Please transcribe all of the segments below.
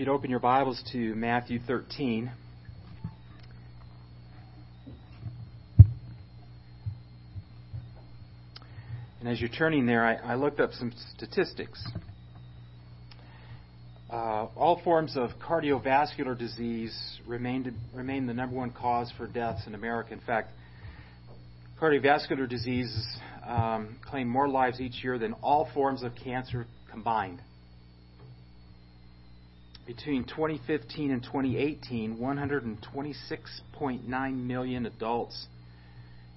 you'd open your Bibles to Matthew 13. And as you're turning there, I, I looked up some statistics. Uh, all forms of cardiovascular disease remain, remain the number one cause for deaths in America. In fact, cardiovascular diseases um, claim more lives each year than all forms of cancer combined. Between 2015 and 2018, 126.9 million adults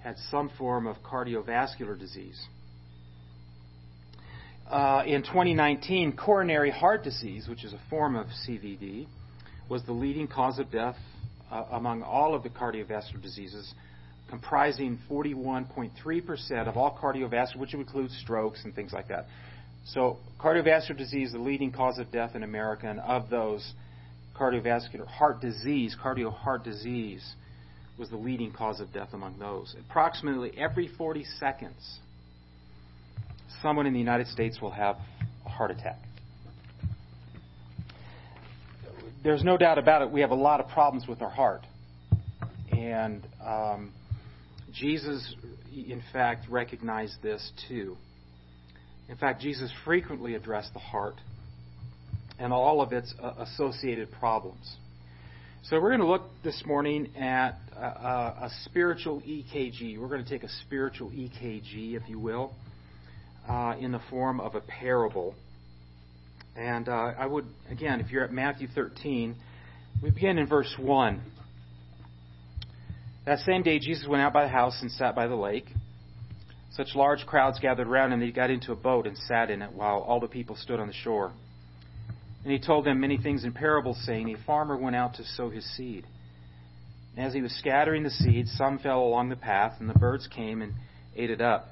had some form of cardiovascular disease. Uh, in 2019, coronary heart disease, which is a form of CVD, was the leading cause of death uh, among all of the cardiovascular diseases, comprising 41.3% of all cardiovascular, which includes strokes and things like that. So, cardiovascular disease, the leading cause of death in America, and of those, cardiovascular heart disease, cardio heart disease, was the leading cause of death among those. Approximately every 40 seconds, someone in the United States will have a heart attack. There's no doubt about it, we have a lot of problems with our heart. And um, Jesus, in fact, recognized this too. In fact, Jesus frequently addressed the heart and all of its uh, associated problems. So we're going to look this morning at a, a, spiritual EKG. We're going to take a spiritual EKG, if you will, uh, in the form of a parable. And uh, I would, again, if you're at Matthew 13, we begin in verse 1. That same day, Jesus went out by the house and sat by the lake. Such large crowds gathered round him that he got into a boat and sat in it while all the people stood on the shore. And he told them many things in parables, saying, A farmer went out to sow his seed. And as he was scattering the seed, some fell along the path, and the birds came and ate it up.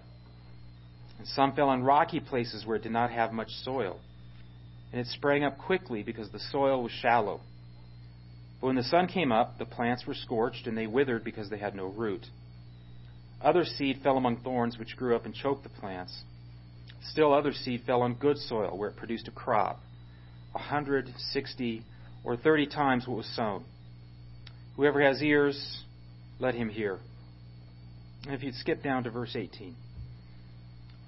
And some fell on rocky places where it did not have much soil. And it sprang up quickly because the soil was shallow. But when the sun came up, the plants were scorched, and they withered because they had no root. Other seed fell among thorns, which grew up and choked the plants. Still other seed fell on good soil, where it produced a crop, a hundred, sixty, or thirty times what was sown. Whoever has ears, let him hear. And if you'd skip down to verse 18.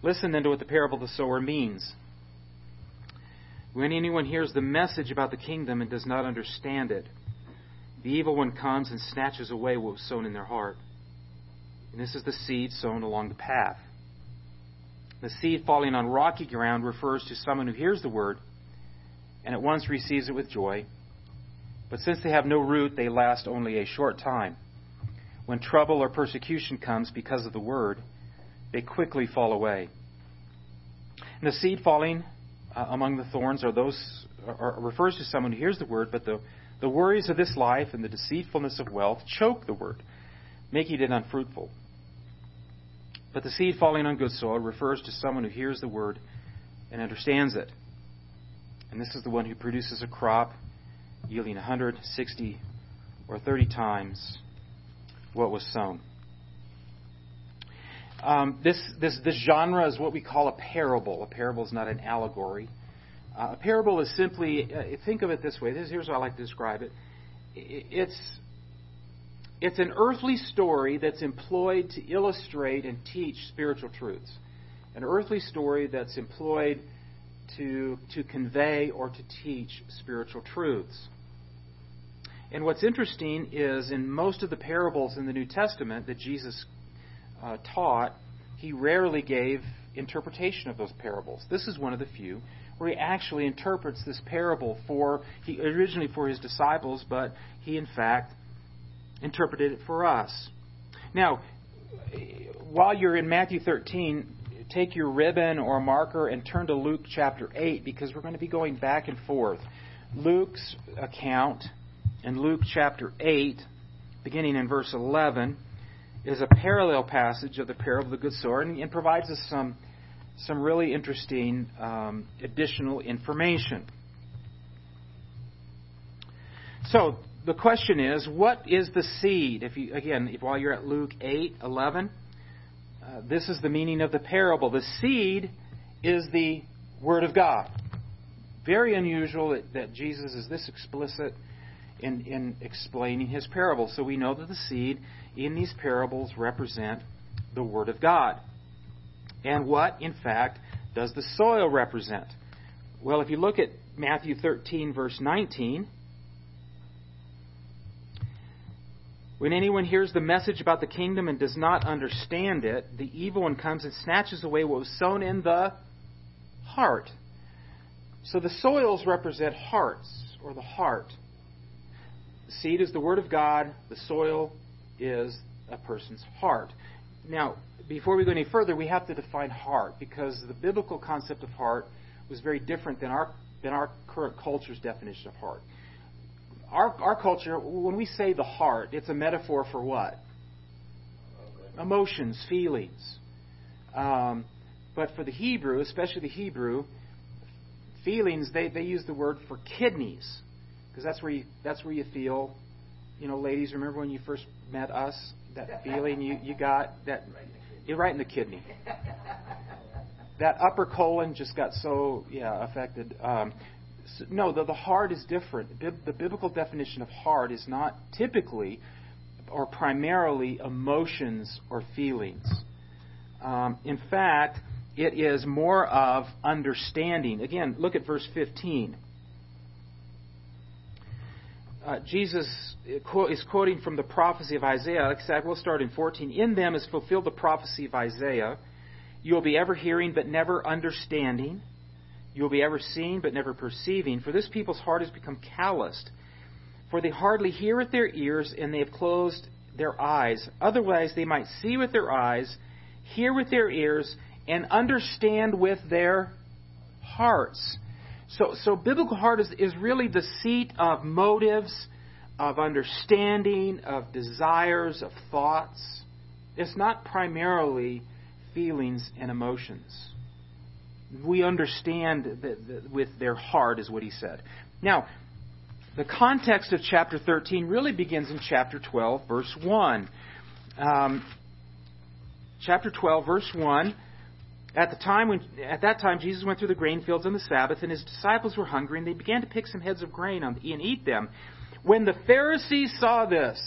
Listen then to what the parable of the sower means. When anyone hears the message about the kingdom and does not understand it, the evil one comes and snatches away what was sown in their heart. And this is the seed sown along the path. The seed falling on rocky ground refers to someone who hears the word and at once receives it with joy. But since they have no root, they last only a short time. When trouble or persecution comes because of the word, they quickly fall away. And the seed falling uh, among the thorns are those are, refers to someone who hears the word, but the, the worries of this life and the deceitfulness of wealth choke the word, making it unfruitful. But the seed falling on good soil refers to someone who hears the word and understands it. And this is the one who produces a crop yielding 160 or 30 times what was sown. Um, this, this, this genre is what we call a parable. A parable is not an allegory. Uh, a parable is simply, uh, think of it this way. This, here's how I like to describe it. It's it's an earthly story that's employed to illustrate and teach spiritual truths. An earthly story that's employed to, to convey or to teach spiritual truths. And what's interesting is in most of the parables in the New Testament that Jesus uh, taught, he rarely gave interpretation of those parables. This is one of the few where he actually interprets this parable for he originally for his disciples, but he in fact interpreted it for us. Now, while you're in Matthew 13, take your ribbon or marker and turn to Luke chapter 8 because we're going to be going back and forth. Luke's account in Luke chapter 8, beginning in verse 11, is a parallel passage of the parable of the good sower and, and provides us some, some really interesting um, additional information. So, the question is, what is the seed? If you again, if, while you're at Luke 8, 11, uh, this is the meaning of the parable. The seed is the word of God. very unusual that, that Jesus is this explicit in, in explaining his parable. So we know that the seed in these parables represent the Word of God. And what, in fact, does the soil represent? Well, if you look at Matthew 13, verse 19, when anyone hears the message about the kingdom and does not understand it, the evil one comes and snatches away what was sown in the heart. So the soils represent hearts, or the heart. The seed is the Word of God, the soil is a person's heart. Now, before we go any further, we have to define heart because the biblical concept of heart was very different than our than our current culture's definition of heart. Our our culture, when we say the heart, it's a metaphor for what? Emotions, feelings. Um, but for the Hebrew, especially the Hebrew, feelings they, they use the word for kidneys because that's where you that's where you feel. You know, ladies, remember when you first met us? That feeling you, you got that you're right in the kidney. That upper colon just got so yeah affected. Um, no, the, the heart is different. The, biblical definition of heart is not typically or primarily emotions or feelings. Um, in fact, it is more of understanding. Again, look at verse 15. Uh, Jesus is quoting from the prophecy of Isaiah. Like we'll start in 14. In them is fulfilled the prophecy of Isaiah. You will be ever hearing, but never understanding. You will be ever seeing, but never perceiving. For this people's heart has become calloused. For they hardly hear with their ears, and they have closed their eyes. Otherwise, they might see with their eyes, hear with their ears, and understand with their hearts so, so biblical heart is, is really the seat of motives, of understanding, of desires, of thoughts. It's not primarily feelings and emotions. We understand that, with their heart, is what he said. Now, the context of chapter 13 really begins in chapter 12, verse 1. Um, chapter 12, verse 1 at the time when at that time Jesus went through the grain fields on the Sabbath, and his disciples were hungry, and they began to pick some heads of grain and eat them. When the Pharisees saw this,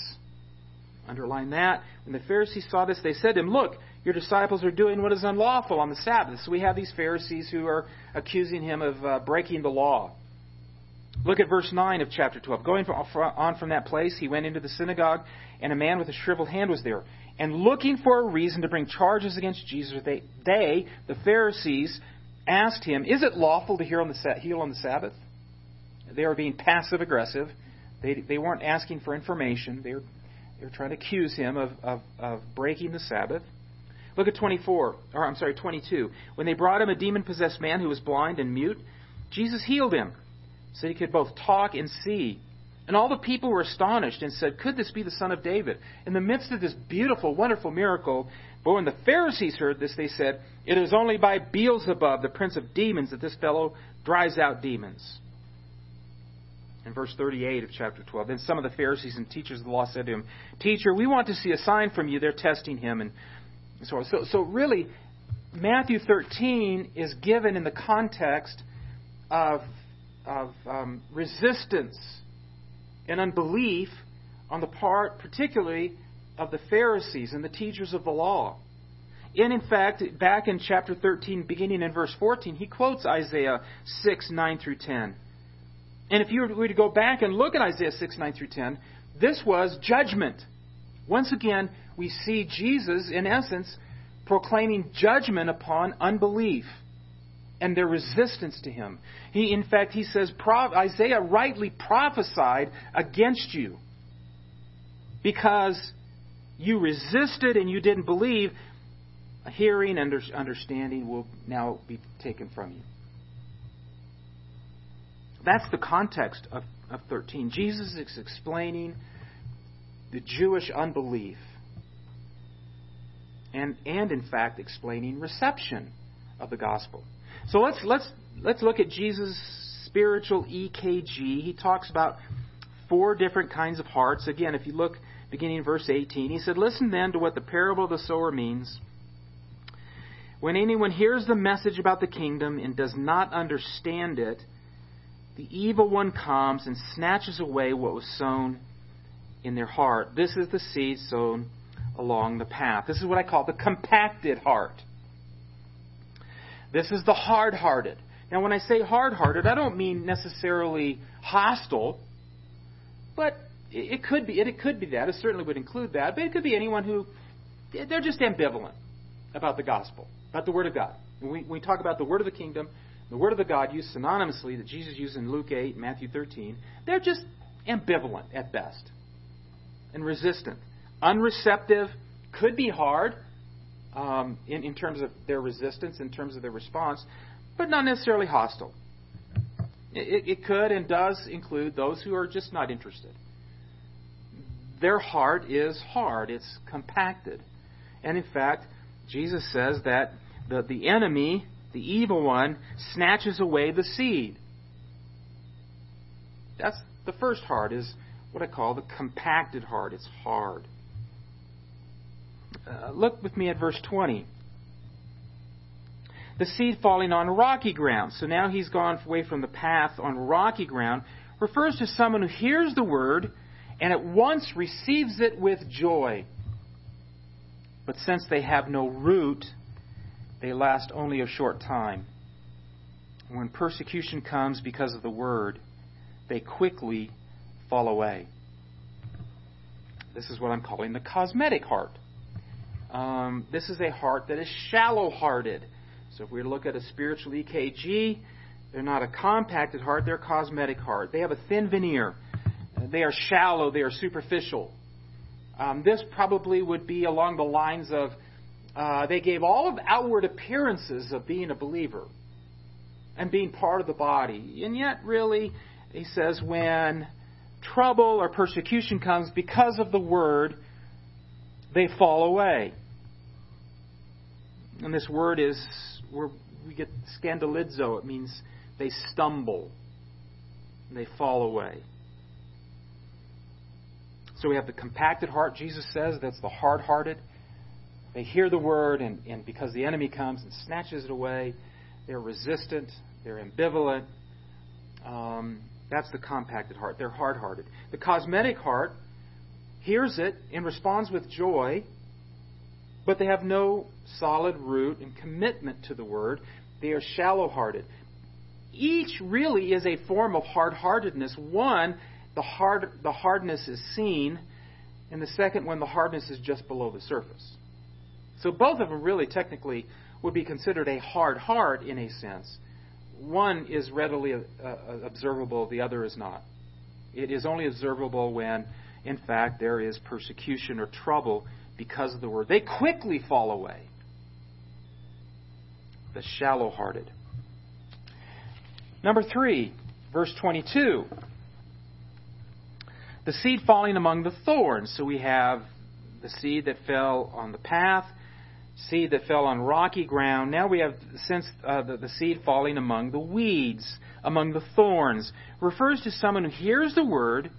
underline that, when the Pharisees saw this, they said to him, Look, your disciples are doing what is unlawful on the Sabbath. So we have these Pharisees who are accusing him of uh, breaking the law. Look at verse 9 of chapter 12. Going on from that place, he went into the synagogue, and a man with a shriveled hand was there and looking for a reason to bring charges against Jesus, they, they the Pharisees, asked him, Is it lawful to heal on the, heal on the Sabbath? They were being passive aggressive. They, they weren't asking for information. They were, they were trying to accuse him of, of, of breaking the Sabbath. Look at 24, or I'm sorry, 22. When they brought him a demon possessed man who was blind and mute, Jesus healed him so he could both talk and see. And all the people were astonished and said, Could this be the son of David? In the midst of this beautiful, wonderful miracle, but when the Pharisees heard this, they said, It is only by Beelzebub, the prince of demons, that this fellow drives out demons. In verse 38 of chapter 12, then some of the Pharisees and teachers of the law said to him, Teacher, we want to see a sign from you. They're testing him. And so, so, so really, Matthew 13 is given in the context of, of um, resistance and unbelief on the part, particularly, of the Pharisees and the teachers of the law. And in fact, back in chapter 13, beginning in verse 14, he quotes Isaiah 6, 9 through 10. And if you were to go back and look at Isaiah 6, 9 through 10, this was judgment. Once again, we see Jesus, in essence, proclaiming judgment upon unbelief and their resistance to him. He, in fact, he says Isaiah rightly prophesied against you because you resisted and you didn't believe. Hearing and understanding will now be taken from you. That's the context of, of 13. Jesus is explaining the Jewish unbelief and, and in fact, explaining reception of the gospel. So let's let's let's look at Jesus' spiritual EKG. He talks about four different kinds of hearts. Again, if you look beginning in verse 18, he said, "Listen then to what the parable of the sower means. When anyone hears the message about the kingdom and does not understand it, the evil one comes and snatches away what was sown in their heart. This is the seed sown along the path. This is what I call the compacted heart. This is the hard hearted. Now, when I say hard hearted, I don't mean necessarily hostile, but it could be it could be that. It certainly would include that, but it could be anyone who they're just ambivalent about the gospel, about the Word of God. When we, we talk about the Word of the kingdom, the Word of the God used synonymously that Jesus used in Luke 8, Matthew 13, they're just ambivalent at best and resistant. Unreceptive could be hard um, in, in terms of their resistance, in terms of their response, but not necessarily hostile. It, it could and does include those who are just not interested. Their heart is hard, it's compacted. And in fact, Jesus says that the, the enemy, the evil one, snatches away the seed. That's the first heart, is what I call the compacted heart. It's hard. Uh, look with me at verse 20 the seed falling on rocky ground. So now he's gone away from the path on rocky ground, refers to someone who hears the word and at once receives it with joy. But since they have no root, they last only a short time. When persecution comes because of the word, they quickly fall away. This is what I'm calling the cosmetic heart. Um, this is a heart that is shallow hearted. So if we look at a spiritual EKG, they're not a compacted heart, they're a cosmetic heart. They have a thin veneer. They are shallow, they are superficial. Um, this probably would be along the lines of uh, they gave all of outward appearances of being a believer and being part of the body. And yet, really, he says, when trouble or persecution comes because of the word, they fall away. And this word is where we get scandalizo. It means they stumble, they fall away. So we have the compacted heart, Jesus says, that's the hard hearted. They hear the word, and, and because the enemy comes and snatches it away, they're resistant, they're ambivalent. Um, that's the compacted heart. They're hard hearted. The cosmetic heart hears it and responds with joy but they have no solid root and commitment to the word. They are shallow hearted. Each really is a form of hard heartedness. One, the, hard, the hardness is seen, and the second one, the hardness is just below the surface. So both of them really technically would be considered a hard heart in a sense. One is readily uh, uh observable, the other is not. It is only observable when, in fact, there is persecution or trouble because of the word. They quickly fall away. The shallow hearted. Number three, verse 22. The seed falling among the thorns. So we have the seed that fell on the path, seed that fell on rocky ground. Now we have since uh, the, the seed falling among the weeds, among the thorns. Refers to someone who hears the word,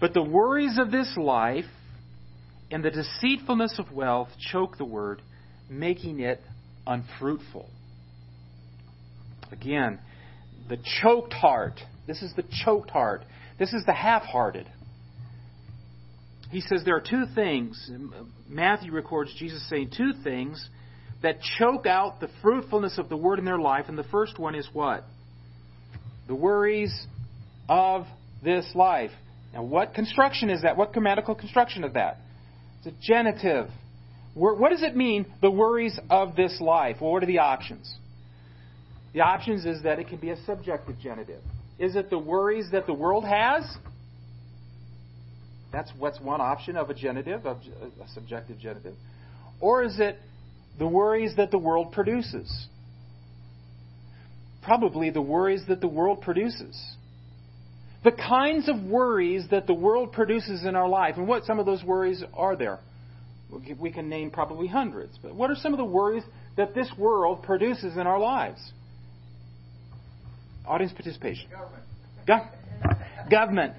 but the worries of this life and the deceitfulness of wealth choke the word, making it unfruitful. Again, the choked heart. This is the choked heart. This is the half hearted. He says there are two things. Matthew records Jesus saying two things that choke out the fruitfulness of the word in their life. And the first one is what? The worries of this life. Now, what construction is that? What grammatical construction is that? It's a genitive. What does it mean, the worries of this life? Well, what are the options? The options is that it can be a subjective genitive. Is it the worries that the world has? That's what's one option of a genitive, of a subjective genitive. Or is it the worries that the world produces? Probably the worries that the world produces the kinds of worries that the world produces in our life. And what some of those worries are there? We can name probably hundreds. But what are some of the worries that this world produces in our lives? Audience participation. Government. Go- government.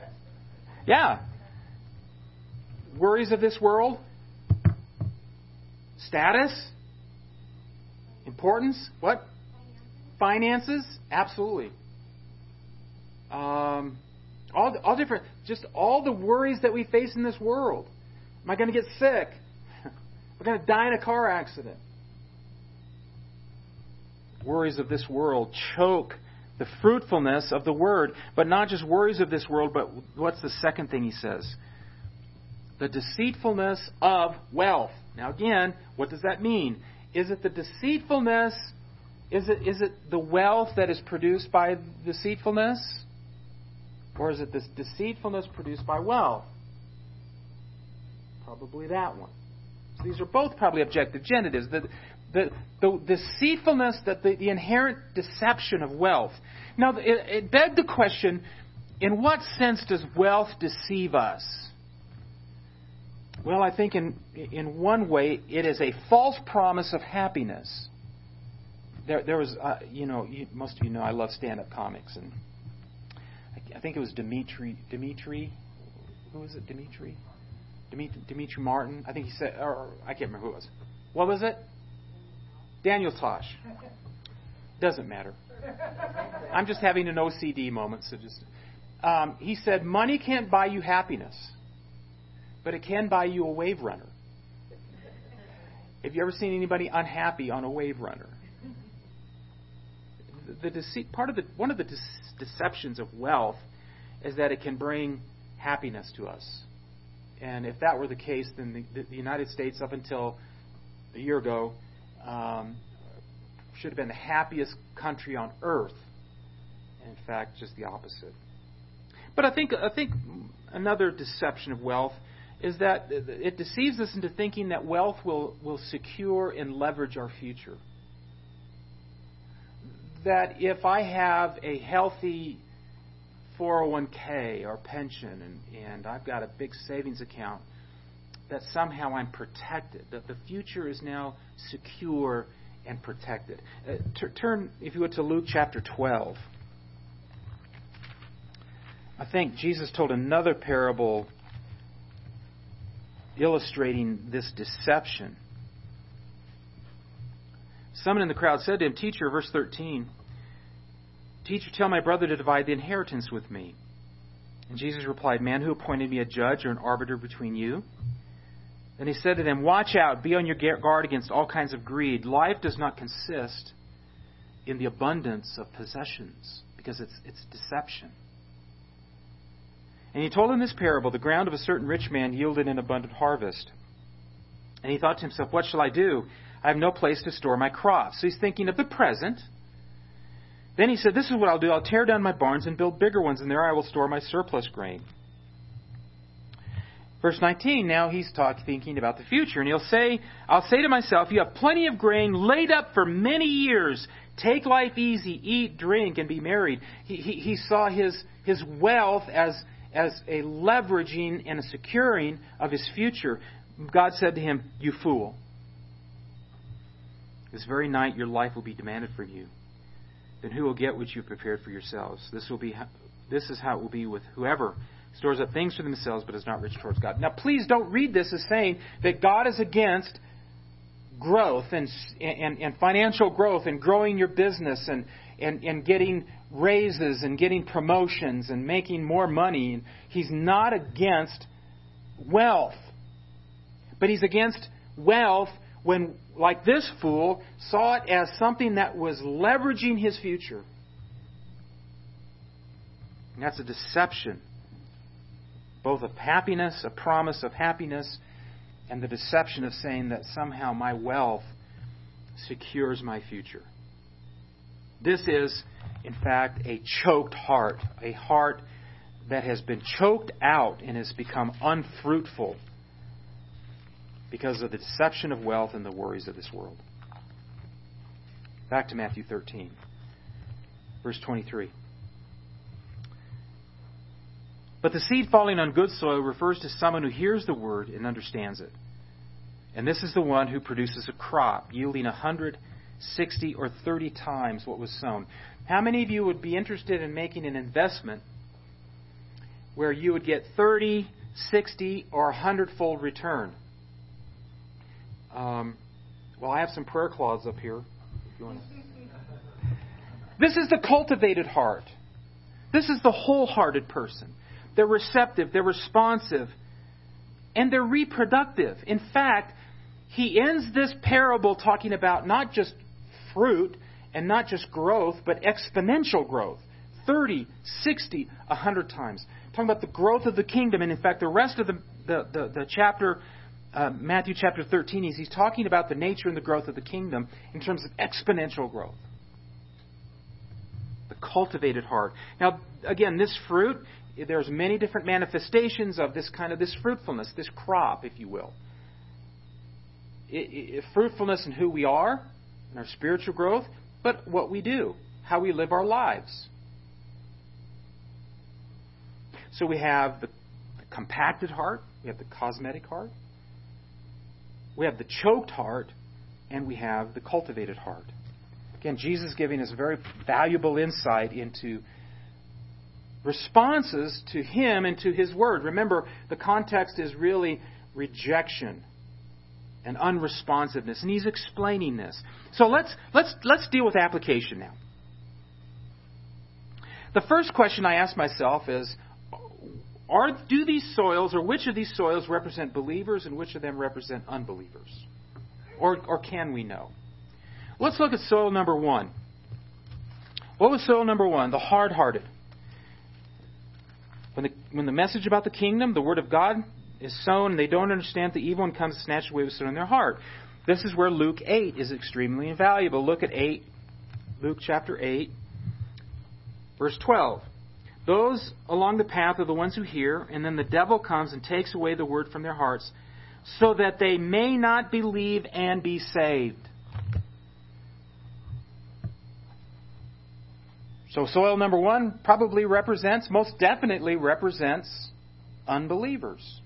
Yeah. Worries of this world? Status? Importance? What? Finances? Absolutely. um, all, all different, just all the worries that we face in this world. Am I going to get sick? Am I going to die in a car accident? Worries of this world choke the fruitfulness of the word, but not just worries of this world, but what's the second thing he says? The deceitfulness of wealth. Now, again, what does that mean? Is it the deceitfulness? Is it, is it the wealth that is produced by deceitfulness? Or is it this deceitfulness produced by wealth? Probably that one. So these are both probably objective genitives. The, the, the deceitfulness, that the, the inherent deception of wealth. Now, it, it begged the question in what sense does wealth deceive us? Well, I think in, in one way, it is a false promise of happiness. There, there was, uh, you know, you, most of you know I love stand up comics, and I, I think it was Demetri, Demetri, who was it, Demetri? Demetri, Demetri Martin? I think he said, or I can't remember who it was. What was it? Daniel Tosh. Doesn't matter. I'm just having an OCD moment, so just. Um, he said, Money can't buy you happiness, but it can buy you a wave runner. Have you ever seen anybody unhappy on a wave runner? The deceit, part of the, one of the deceptions of wealth is that it can bring happiness to us. And if that were the case, then the, the United States, up until a year ago, um, should have been the happiest country on earth. In fact, just the opposite. But I think I think another deception of wealth is that it deceives us into thinking that wealth will, will secure and leverage our future. That if I have a healthy 401k or pension and, and I've got a big savings account, that somehow I'm protected, that the future is now secure and protected. Uh, t- turn, if you would, to Luke chapter 12. I think Jesus told another parable illustrating this deception. Someone in the crowd said to him, Teacher, verse 13, Teacher, tell my brother to divide the inheritance with me. And Jesus replied, Man, who appointed me a judge or an arbiter between you? Then he said to them, Watch out, be on your guard against all kinds of greed. Life does not consist in the abundance of possessions, because it's, it's deception. And he told him this parable The ground of a certain rich man yielded an abundant harvest. And he thought to himself, What shall I do? I have no place to store my crops. So he's thinking of the present. Then he said, This is what I'll do. I'll tear down my barns and build bigger ones, and there I will store my surplus grain. Verse 19, now he's talking, thinking about the future, and he'll say, I'll say to myself, You have plenty of grain laid up for many years. Take life easy, eat, drink, and be married. He, he, he saw his, his wealth as, as a leveraging and a securing of his future. God said to him, You fool. This very night your life will be demanded from you. Then who will get what you prepared for yourselves? This will be this is how it will be with whoever stores up things for themselves but is not rich towards God. Now, please don't read this as saying that God is against growth and, and, and financial growth and growing your business and, and, and getting raises and getting promotions and making more money. He's not against wealth. But he's against wealth when, like this fool, saw it as something that was leveraging his future. And that's a deception both of happiness, a promise of happiness, and the deception of saying that somehow my wealth secures my future. This is, in fact, a choked heart, a heart that has been choked out and has become unfruitful because of the deception of wealth and the worries of this world. Back to Matthew 13, verse 23. But the seed falling on good soil refers to someone who hears the word and understands it. And this is the one who produces a crop yielding a hundred, sixty, or thirty times what was sown. How many of you would be interested in making an investment where you would get 30, 60, or a hundredfold return? Um, well, I have some prayer clause up here. This is the cultivated heart. This is the wholehearted person. They're receptive, they're responsive, and they're reproductive. In fact, he ends this parable talking about not just fruit and not just growth, but exponential growth 30, 60, 100 times. Talking about the growth of the kingdom. And in fact, the rest of the, the, the, the chapter, uh, Matthew chapter 13, is he's talking about the nature and the growth of the kingdom in terms of exponential growth the cultivated heart. Now, again, this fruit, there's many different manifestations of this kind of this fruitfulness, this crop, if you will. It, it, fruitfulness in who we are, in our spiritual growth, but what we do, how we live our lives. So we have the, the compacted heart, we have the cosmetic heart, we have the choked heart, and we have the cultivated heart. Again, Jesus giving us a very valuable insight into responses to Him and to His Word. Remember, the context is really rejection and unresponsiveness, and He's explaining this. So let's let's let's deal with application now. The first question I ask myself is are do these soils or which of these soils represent believers and which of them represent unbelievers? Or or can we know? Let's look at soil number one. What was soil number one? The hard hearted. When the, when the message about the kingdom, the word of God, is sown and they don't understand the evil one comes to snatch away what's sown in their heart. This is where Luke 8 is extremely invaluable. Look at 8, Luke chapter 8, verse 12. Those along the path are the ones who hear, and then the devil comes and takes away the word from their hearts, so that they may not believe and be saved. So, soil number one probably represents, most definitely represents unbelievers.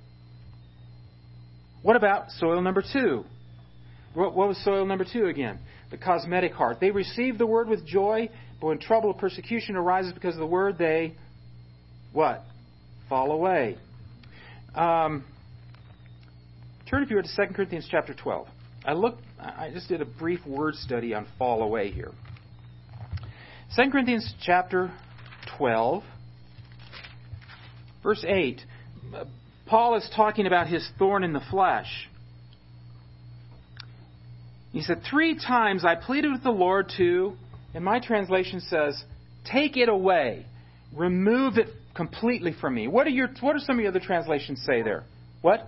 What about soil number two? What, was soil number two again? The cosmetic heart. They receive the word with joy, but when trouble or persecution arises because of the word, they what? Fall away. Um, turn if you were to 2 Corinthians chapter 12. I looked. I just did a brief word study on fall away here. 2 Corinthians chapter 12, verse 8. Paul is talking about his thorn in the flesh. He said, Three times I pleaded with the Lord to, and my translation says, take it away, remove it completely from me. What are, your, what are some of your other translations say there? What?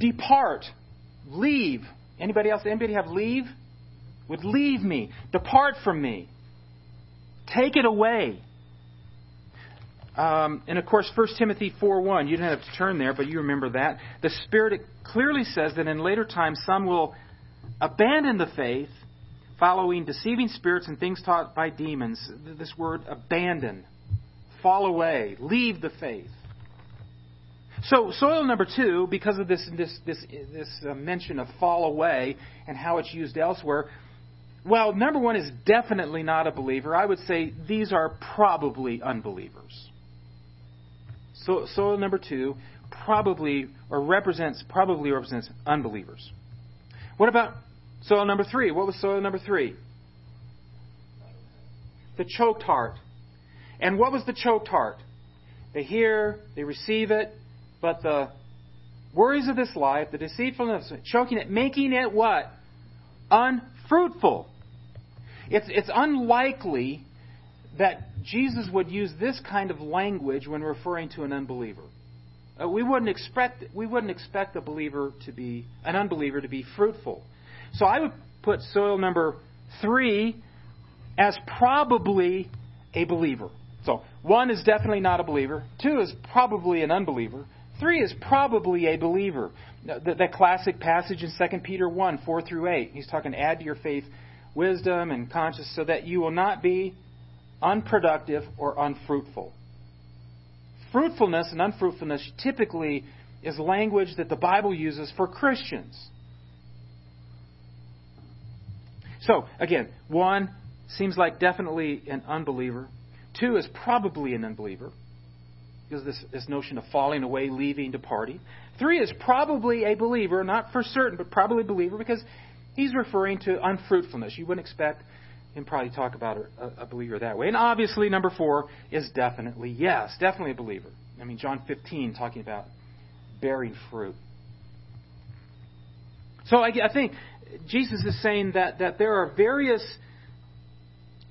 Depart, leave. Anybody else? Anybody have leave? Would leave me, depart from me. Take it away. Um, and of course, 1 Timothy 4.1, you didn't have to turn there, but you remember that. The Spirit clearly says that in later times some will abandon the faith, following deceiving spirits and things taught by demons. This word abandon, fall away, leave the faith. So, soil number two, because of this, this, this, this uh, mention of fall away and how it's used elsewhere, well, number one is definitely not a believer. I would say these are probably unbelievers. So, soil number two probably or represents probably represents unbelievers. What about soil number three? What was soil number three? The choked heart. And what was the choked heart? They hear, they receive it, but the worries of this life, the deceitfulness, choking it, making it what? Unfruitful. It's, it's unlikely that Jesus would use this kind of language when referring to an unbeliever. Uh, we wouldn't expect we wouldn't expect a believer to be an unbeliever to be fruitful. So I would put soil number three as probably a believer. So one is definitely not a believer. Two is probably an unbeliever. Three is probably a believer. That, that classic passage in 2 Peter 1, 4 through 8. He's talking, add to your faith wisdom and conscience so that you will not be unproductive or unfruitful. Fruitfulness and unfruitfulness typically is language that the Bible uses for Christians. So, again, one seems like definitely an unbeliever. Two is probably an unbeliever, because this, this notion of falling away, leaving, departing. Three is probably a believer, not for certain, but probably a believer, because he's referring to unfruitfulness. You wouldn't expect can probably talk about a, a believer that way. And obviously, number four is definitely yes, definitely a believer. I mean, John 15 talking about bearing fruit. So I, I think Jesus is saying that, that there are various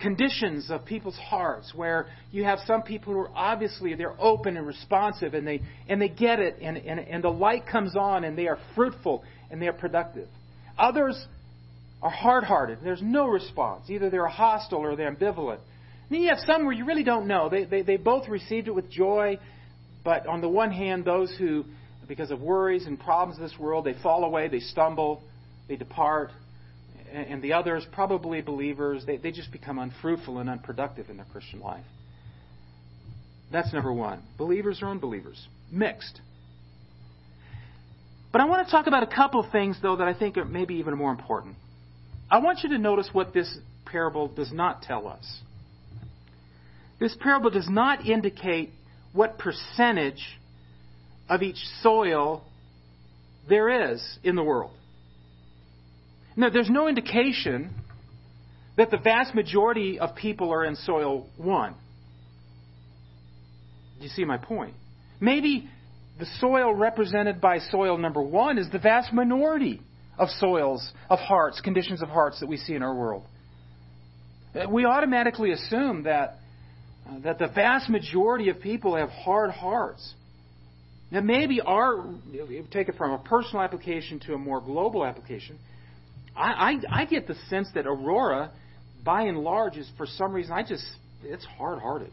conditions of people's hearts where you have some people who are obviously they're open and responsive and they and they get it and, and, and the light comes on and they are fruitful and they are productive. Others are hard hearted. There's no response. Either they're hostile or they're ambivalent. And then you have some where you really don't know. They, they, they both received it with joy, but on the one hand, those who, because of worries and problems of this world, they fall away, they stumble, they depart and the others, probably believers, they, they just become unfruitful and unproductive in their Christian life. That's number one. Believers or unbelievers. Mixed. But I want to talk about a couple of things, though, that I think are maybe even more important. I want you to notice what this parable does not tell us. This parable does not indicate what percentage of each soil there is in the world. Now, there's no indication that the vast majority of people are in soil one. Do you see my point? Maybe the soil represented by soil number one is the vast minority of soils, of hearts, conditions of hearts that we see in our world. We automatically assume that, uh, that the vast majority of people have hard hearts. Now, maybe our, take it from a personal application to a more global application, I, I, I get the sense that Aurora, by and large, is for some reason I just it's hard-hearted.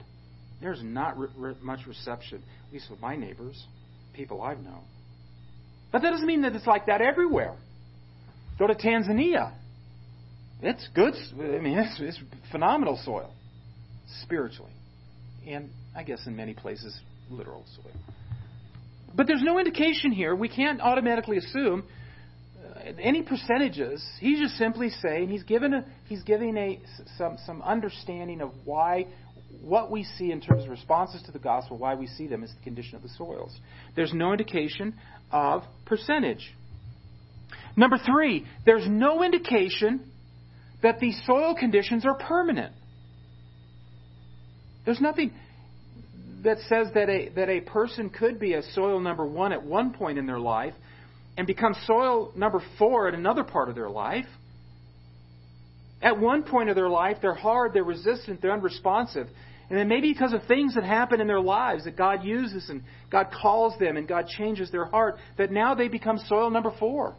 There's not re- re- much reception, at least with my neighbors, people I've known. But that doesn't mean that it's like that everywhere. Go to Tanzania. It's good. I mean, it's, it's phenomenal soil, spiritually, and I guess in many places, literal soil. But there's no indication here. We can't automatically assume uh, any percentages. He's just simply saying he's given a, he's giving a some some understanding of why what we see in terms of responses to the gospel, why we see them is the condition of the soils. There's no indication of percentage. Number three, there's no indication that these soil conditions are permanent. There's nothing that says that a, that a person could be a soil number one at one point in their life and become soil number four at another part of their life. At one point of their life, they're hard, they're resistant, they're unresponsive. And then maybe because of things that happen in their lives that God uses and God calls them and God changes their heart, that now they become soil number four.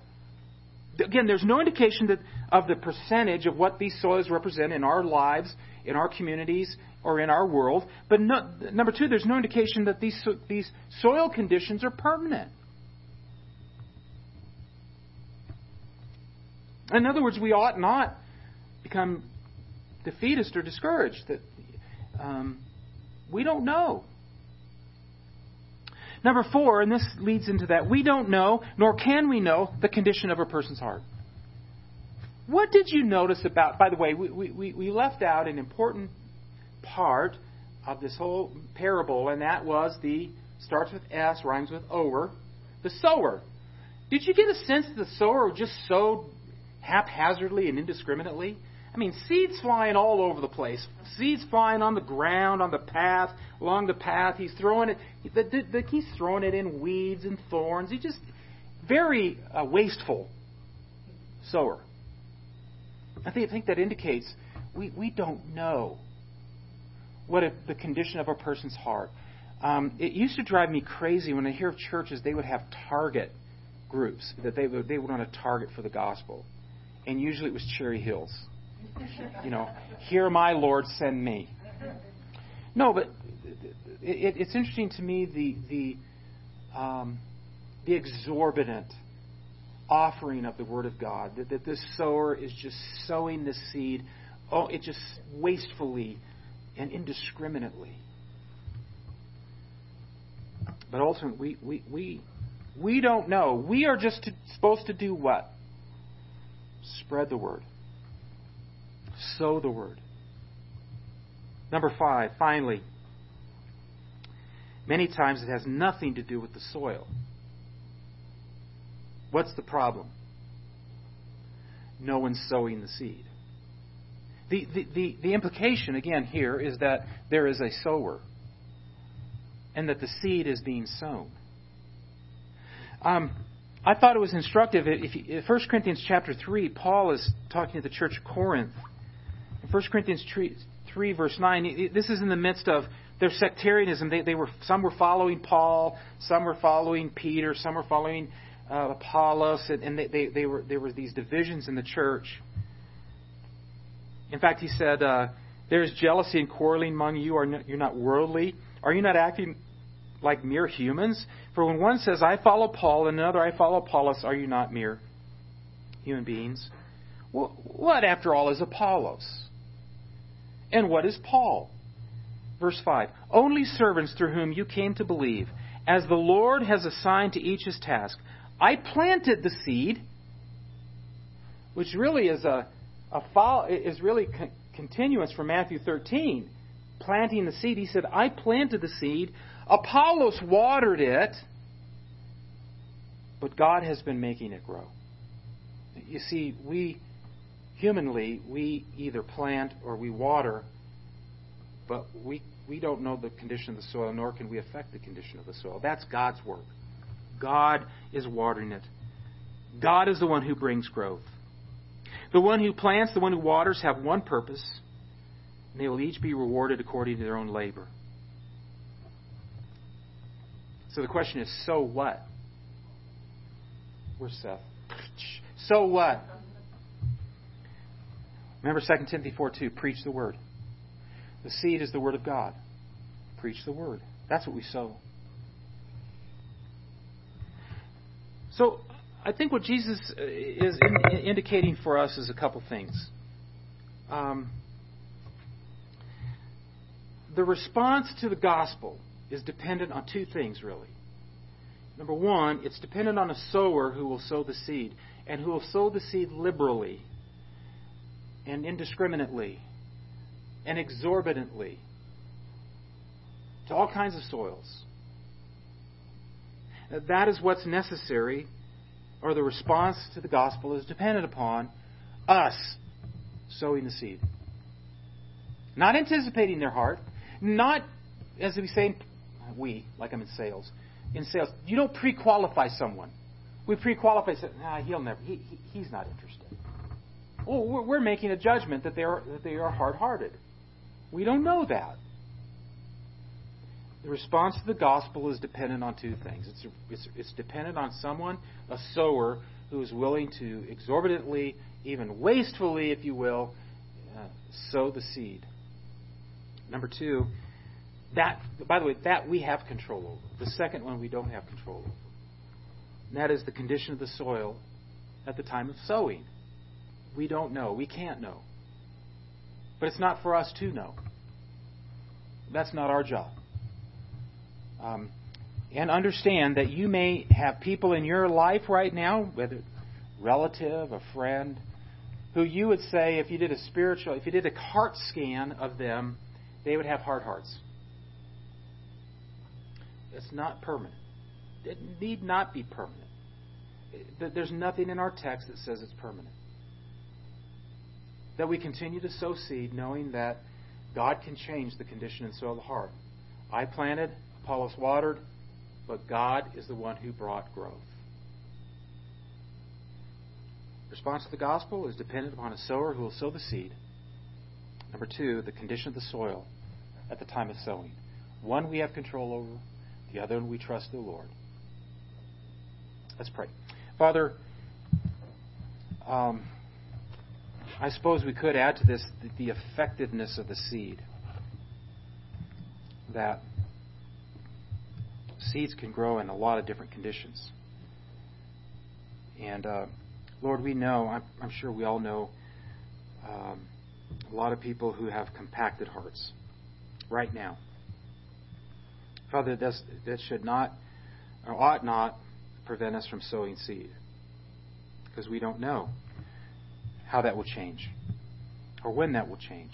Again, there's no indication that, of the percentage of what these soils represent in our lives, in our communities, or in our world. But no, number two, there's no indication that these, these soil conditions are permanent. In other words, we ought not become defeatist or discouraged. That um, we don't know. Number four, and this leads into that, we don't know, nor can we know, the condition of a person's heart. What did you notice about, by the way, we, we, we left out an important part of this whole parable, and that was the, starts with S, rhymes with over, the sower. Did you get a sense that the sower just sowed haphazardly and indiscriminately. I mean, seeds flying all over the place. Seeds flying on the ground, on the path, along the path. He's throwing it. The, the, the, he's throwing it in weeds and thorns. He just very uh, wasteful sower. I think, I think that indicates we, we don't know what a, the condition of a person's heart. Um, it used to drive me crazy when I hear of churches they would have target groups that they would they would want to target for the gospel and usually it was Cherry Hills. You know, here my Lord, send me. No, but it, it's interesting to me the the um, the exorbitant offering of the Word of God. That, that this sower is just sowing the seed, oh, it just wastefully and indiscriminately. But ultimately, we, we, we, we don't know. We are just to, supposed to do what? Spread the word. Sow the word. Number five, finally, many times it has nothing to do with the soil. What's the problem? No one's sowing the seed. the, the, the, the implication, again, here is that there is a sower and that the seed is being sown. Um, I thought it was instructive. If you, 1 Corinthians chapter 3, Paul is talking to the church of Corinth. In 1 Corinthians 3, 3 verse 9, this is in the midst of their sectarianism. They, they were, some were following Paul, some were following Peter, some were following uh, Apollos, and, and they, they, they, were, there were these divisions in the church. In fact, he said, uh, There is jealousy and quarreling among you. Are you're not worldly? Are you not acting like mere humans? For when one says, I follow Paul, and another, I follow Apollos, are you not mere human beings? What, after all, is Apollos? And what is Paul? Verse 5 Only servants through whom you came to believe, as the Lord has assigned to each his task. I planted the seed, which really is a, a follow, is really con- continuance from Matthew 13. Planting the seed, he said, I planted the seed. Apollos watered it, but God has been making it grow. You see, we humanly we either plant or we water, but we we don't know the condition of the soil, nor can we affect the condition of the soil. That's God's work. God is watering it. God is the one who brings growth. The one who plants, the one who waters have one purpose, and they will each be rewarded according to their own labor. So the question is so what? Where's Seth? So what? Remember 2 Timothy 4 2 preach the word. The seed is the word of God. Preach the word. That's what we sow. So I think what Jesus is in, indicating for us is a couple things. Um, the response to the gospel is dependent on two things, really. Number one, it's dependent on a sower who will sow the seed, and who will sow the seed liberally and indiscriminately and exorbitantly to all kinds of soils. That is what's necessary, or the response to the gospel is dependent upon us sowing the seed. Not anticipating their heart, not, as we say, we, like I'm in sales. In sales, you don't pre qualify someone. We pre qualify, nah, he'll never, he, he, he's not interested. We're, we're making a judgment that they are, that they are hard hearted. We don't know that. The response to the gospel is dependent on two things. It's, it's, it's dependent on someone, a sower, who is willing to exorbitantly, even wastefully, if you will, uh, sow the seed. Number two, that, by the way, that we have control over. The second one we don't have control over. And that is the condition of the soil at the time of sowing. We don't know. We can't know. But it's not for us to know. That's not our job. Um, and understand that you may have people in your life right now, whether relative, a friend, who you would say, if you did a spiritual, if you did a heart scan of them, they would have hard hearts. It's not permanent. It need not be permanent. There's nothing in our text that says it's permanent. That we continue to sow seed knowing that God can change the condition and soil of the heart. I planted, Apollos watered, but God is the one who brought growth. Response to the gospel is dependent upon a sower who will sow the seed. Number two, the condition of the soil at the time of sowing. One we have control over, the other we trust the Lord. Let's pray. Father, um, I suppose we could add to this the effectiveness of the seed. That seeds can grow in a lot of different conditions. And uh, Lord, we know, I'm, I'm, sure we all know, um, a lot of people who have compacted hearts right now. Father, that should not or ought not prevent us from sowing seed because we don't know how that will change or when that will change.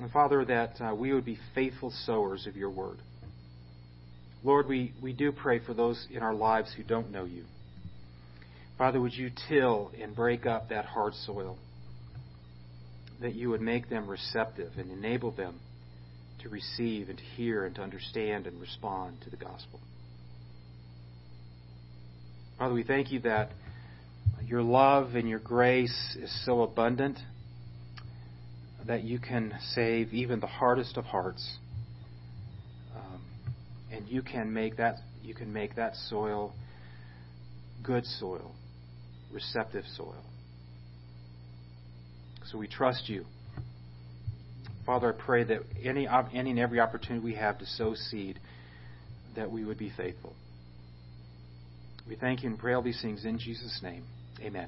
And Father, that uh, we would be faithful sowers of your word. Lord, we, we do pray for those in our lives who don't know you. Father, would you till and break up that hard soil? that you would make them receptive and enable them to receive and to hear and to understand and respond to the gospel. Father, we thank you that your love and your grace is so abundant that you can save even the hardest of hearts. Um, and you can make that you can make that soil good soil, receptive soil. So we trust you. Father, I pray that any, any and every opportunity we have to sow seed, that we would be faithful. We thank you and pray all these things in Jesus' name. Amen.